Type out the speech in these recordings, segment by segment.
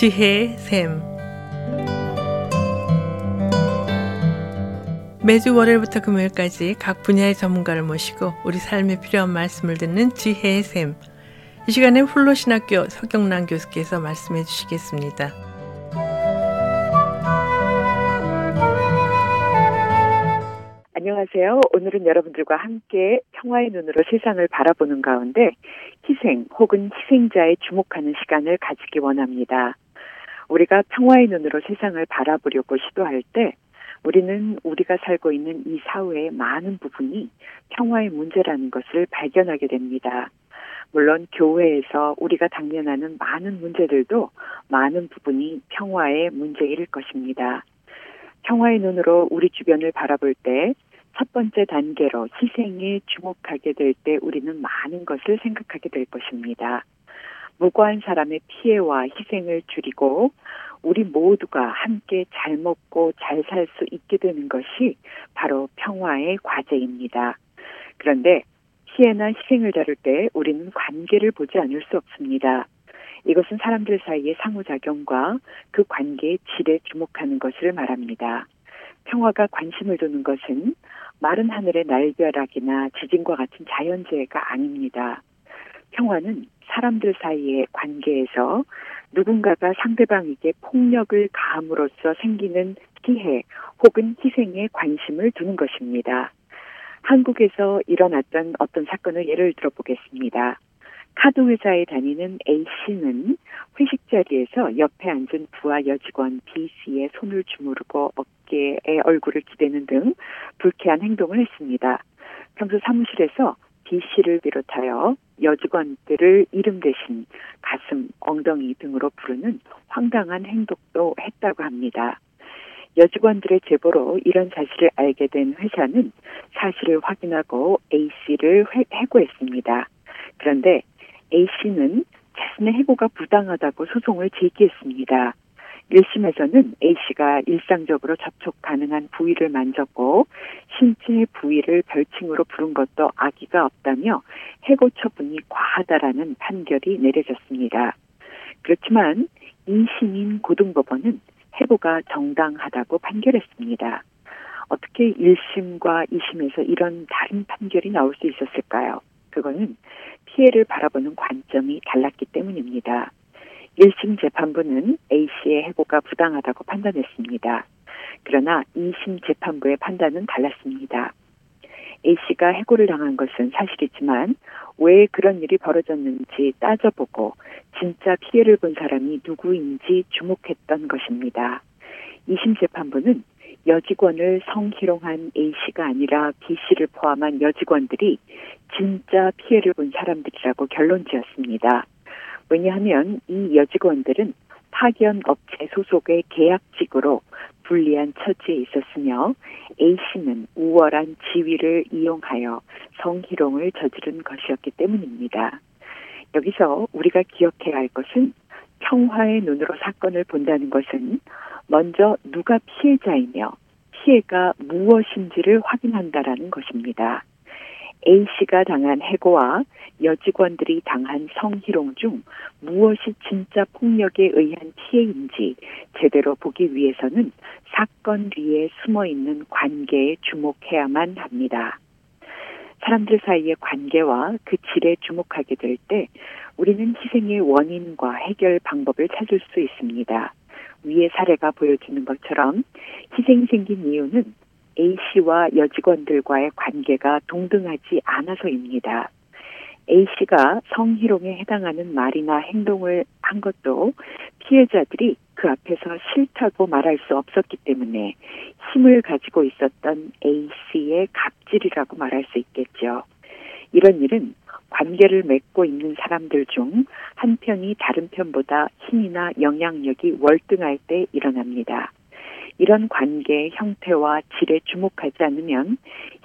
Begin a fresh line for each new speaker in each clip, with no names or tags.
지혜의 샘 매주 월요일부터 금요일까지 각 분야의 전문가를 모시고 우리 삶에 필요한 말씀을 듣는 지혜의 샘. 이 시간에 훌로신학교 서경란 교수께서 말씀해 주시겠습니다.
안녕하세요. 오늘은 여러분들과 함께 평화의 눈으로 세상을 바라보는 가운데 희생 혹은 희생자에 주목하는 시간을 가지기 원합니다. 우리가 평화의 눈으로 세상을 바라보려고 시도할 때 우리는 우리가 살고 있는 이 사회의 많은 부분이 평화의 문제라는 것을 발견하게 됩니다. 물론 교회에서 우리가 당면하는 많은 문제들도 많은 부분이 평화의 문제일 것입니다. 평화의 눈으로 우리 주변을 바라볼 때 첫 번째 단계로 희생에 주목하게 될 때 우리는 많은 것을 생각하게 될 것입니다. 무고한 사람의 피해와 희생을 줄이고 우리 모두가 함께 잘 먹고 잘 살 수 있게 되는 것이 바로 평화의 과제입니다. 그런데 피해나 희생을 다룰 때 우리는 관계를 보지 않을 수 없습니다. 이것은 사람들 사이의 상호작용과 그 관계의 질에 주목하는 것을 말합니다. 평화가 관심을 두는 것은 마른 하늘의 날벼락이나 지진과 같은 자연재해가 아닙니다. 평화는 사람들 사이의 관계에서 누군가가 상대방에게 폭력을 가함으로써 생기는 피해 혹은 희생에 관심을 두는 것입니다. 한국에서 일어났던 어떤 사건을 예를 들어 보겠습니다. 카드 회사에 다니는 A 씨는 회식 자리에서 옆에 앉은 부하 여직원 B 씨의 손을 주무르고 어깨에 얼굴을 기대는 등 불쾌한 행동을 했습니다. 평소 사무실에서 B 씨를 비롯하여 여직원들을 이름 대신 가슴, 엉덩이 등으로 부르는 황당한 행동도 했다고 합니다. 여직원들의 제보로 이런 사실을 알게 된 회사는 사실을 확인하고 A 씨를 해고했습니다. 그런데 A 씨는 자신의 해고가 부당하다고 소송을 제기했습니다. 1심에서는 A 씨가 일상적으로 접촉 가능한 부위를 만졌고 신체 부위를 별칭으로 부른 것도 악의가 없다며 해고 처분이 과하다라는 판결이 내려졌습니다. 그렇지만 2심인 고등법원은 해고가 정당하다고 판결했습니다. 어떻게 1심과 2심에서 이런 다른 판결이 나올 수 있었을까요? 그거는 피해를 바라보는 관점이 달랐기 때문입니다. 1심 재판부는 A씨의 해고가 부당하다고 판단했습니다. 그러나 2심 재판부의 판단은 달랐습니다. A씨가 해고를 당한 것은 사실이지만 왜 그런 일이 벌어졌는지 따져보고 진짜 피해를 본 사람이 누구인지 주목했던 것입니다. 2심 재판부는 여직원을 성희롱한 A씨가 아니라 B씨를 포함한 여직원들이 진짜 피해를 본 사람들이라고 결론 지었습니다. 왜냐하면 이 여직원들은 파견 업체 소속의 계약직으로 불리한 처지에 있었으며 A씨는 우월한 지위를 이용하여 성희롱을 저지른 것이었기 때문입니다. 여기서 우리가 기억해야 할 것은 평화의 눈으로 사건을 본다는 것은 먼저 누가 피해자이며 피해가 무엇인지를 확인한다라는 것입니다. A씨가 당한 해고와 여직원들이 당한 성희롱 중 무엇이 진짜 폭력에 의한 피해인지 제대로 보기 위해서는 사건 뒤에 숨어 있는 관계에 주목해야만 합니다. 사람들 사이의 관계와 그 질에 주목하게 될 때 우리는 희생의 원인과 해결 방법을 찾을 수 있습니다. 위의 사례가 보여주는 것처럼 희생이 생긴 이유는 A씨와 여직원들과의 관계가 동등하지 않아서입니다. A씨가 성희롱에 해당하는 말이나 행동을 한 것도 피해자들이 그 앞에서 싫다고 말할 수 없었기 때문에 힘을 가지고 있었던 A씨의 갑질이라고 말할 수 있겠죠. 이런 일은 관계를 맺고 있는 사람들 중 한 편이 다른 편보다 힘이나 영향력이 월등할 때 일어납니다. 이런 관계의 형태와 질에 주목하지 않으면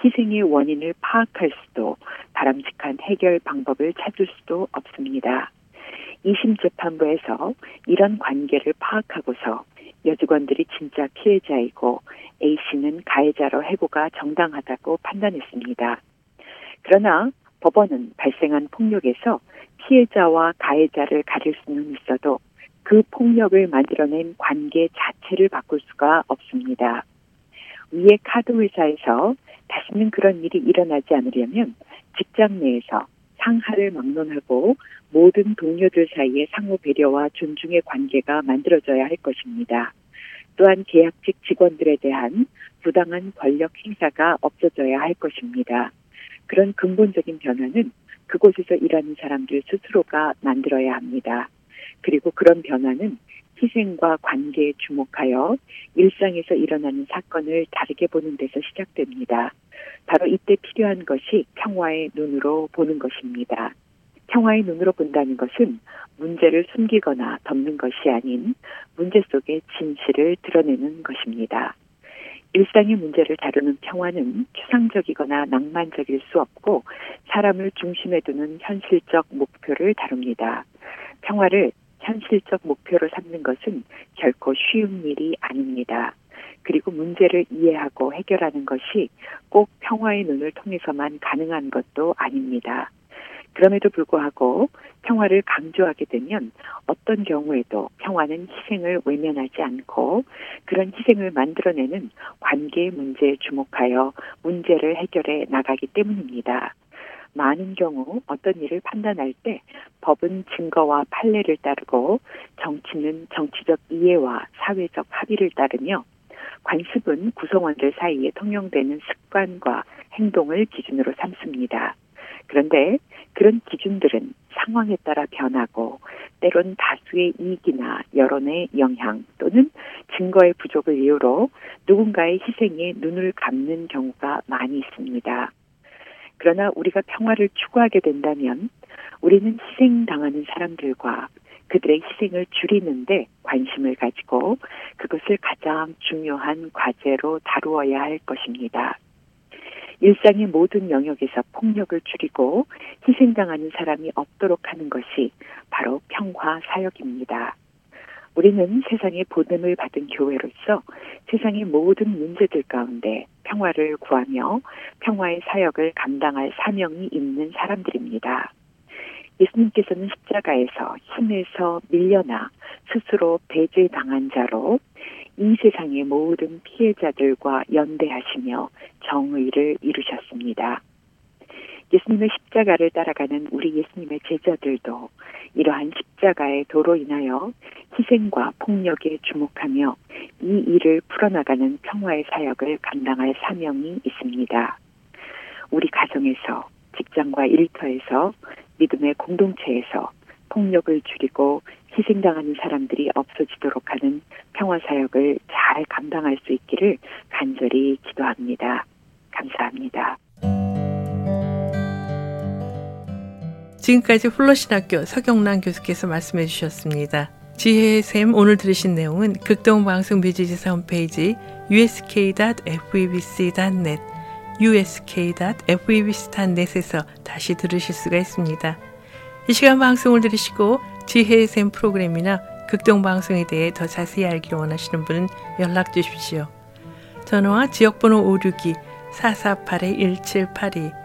희생의 원인을 파악할 수도 바람직한 해결 방법을 찾을 수도 없습니다. 2심 재판부에서 이런 관계를 파악하고서 여직원들이 진짜 피해자이고 A씨는 가해자로 해고가 정당하다고 판단했습니다. 그러나 법원은 발생한 폭력에서 피해자와 가해자를 가릴 수는 있어도 그 폭력을 만들어낸 관계 자체를 바꿀 수가 없습니다. 위에 카드 회사에서 다시는 그런 일이 일어나지 않으려면 직장 내에서 상하를 막론하고 모든 동료들 사이에 상호 배려와 존중의 관계가 만들어져야 할 것입니다. 또한 계약직 직원들에 대한 부당한 권력 행사가 없어져야 할 것입니다. 그런 근본적인 변화는 그곳에서 일하는 사람들 스스로가 만들어야 합니다. 그리고 그런 변화는 희생과 관계에 주목하여 일상에서 일어나는 사건을 다르게 보는 데서 시작됩니다. 바로 이때 필요한 것이 평화의 눈으로 보는 것입니다. 평화의 눈으로 본다는 것은 문제를 숨기거나 덮는 것이 아닌 문제 속의 진실을 드러내는 것입니다. 일상의 문제를 다루는 평화는 추상적이거나 낭만적일 수 없고 사람을 중심에 두는 현실적 목표를 다룹니다. 평화를 현실적 목표로 삼는 것은 결코 쉬운 일이 아닙니다. 그리고 문제를 이해하고 해결하는 것이 꼭 평화의 눈을 통해서만 가능한 것도 아닙니다. 그럼에도 불구하고 평화를 강조하게 되면 어떤 경우에도 평화는 희생을 외면하지 않고 그런 희생을 만들어내는 관계의 문제에 주목하여 문제를 해결해 나가기 때문입니다. 많은 경우 어떤 일을 판단할 때 법은 증거와 판례를 따르고 정치는 정치적 이해와 사회적 합의를 따르며 관습은 구성원들 사이에 통용되는 습관과 행동을 기준으로 삼습니다. 그런데 그런 기준들은 상황에 따라 변하고 때론 다수의 이익이나 여론의 영향 또는 증거의 부족을 이유로 누군가의 희생에 눈을 감는 경우가 많이 있습니다. 그러나 우리가 평화를 추구하게 된다면 우리는 희생당하는 사람들과 그들의 희생을 줄이는데 관심을 가지고 그것을 가장 중요한 과제로 다루어야 할 것입니다. 일상의 모든 영역에서 폭력을 줄이고 희생당하는 사람이 없도록 하는 것이 바로 평화 사역입니다. 우리는 세상의 보냄을 받은 교회로서 세상의 모든 문제들 가운데 평화를 구하며 평화의 사역을 감당할 사명이 있는 사람들입니다. 예수님께서는 십자가에서 힘에서 밀려나 스스로 배제당한 자로 이 세상의 모든 피해자들과 연대하시며 정의를 이루셨습니다. 예수님의 십자가를 따라가는 우리 예수님의 제자들도 이러한 십자가의 도로 인하여 희생과 폭력에 주목하며 이 일을 풀어나가는 평화의 사역을 감당할 사명이 있습니다. 우리 가정에서 직장과 일터에서 믿음의 공동체에서 폭력을 줄이고 희생당하는 사람들이 없어지도록 하는 평화 사역을 잘 감당할 수 있기를 간절히 기도합니다. 감사합니다.
지금까지 훌러신학교 서경란 교수께서 말씀해 주셨습니다. 지혜의 샘 오늘 들으신 내용은 극동방송 뮤지지사 홈페이지 usk.febc.net usk.febc.net에서 다시 들으실 수가 있습니다. 이 시간 방송을 들으시고 지혜의 샘 프로그램이나 극동방송에 대해 더 자세히 알기를 원하시는 분은 연락 주십시오. 전화와 지역번호 562-448-1782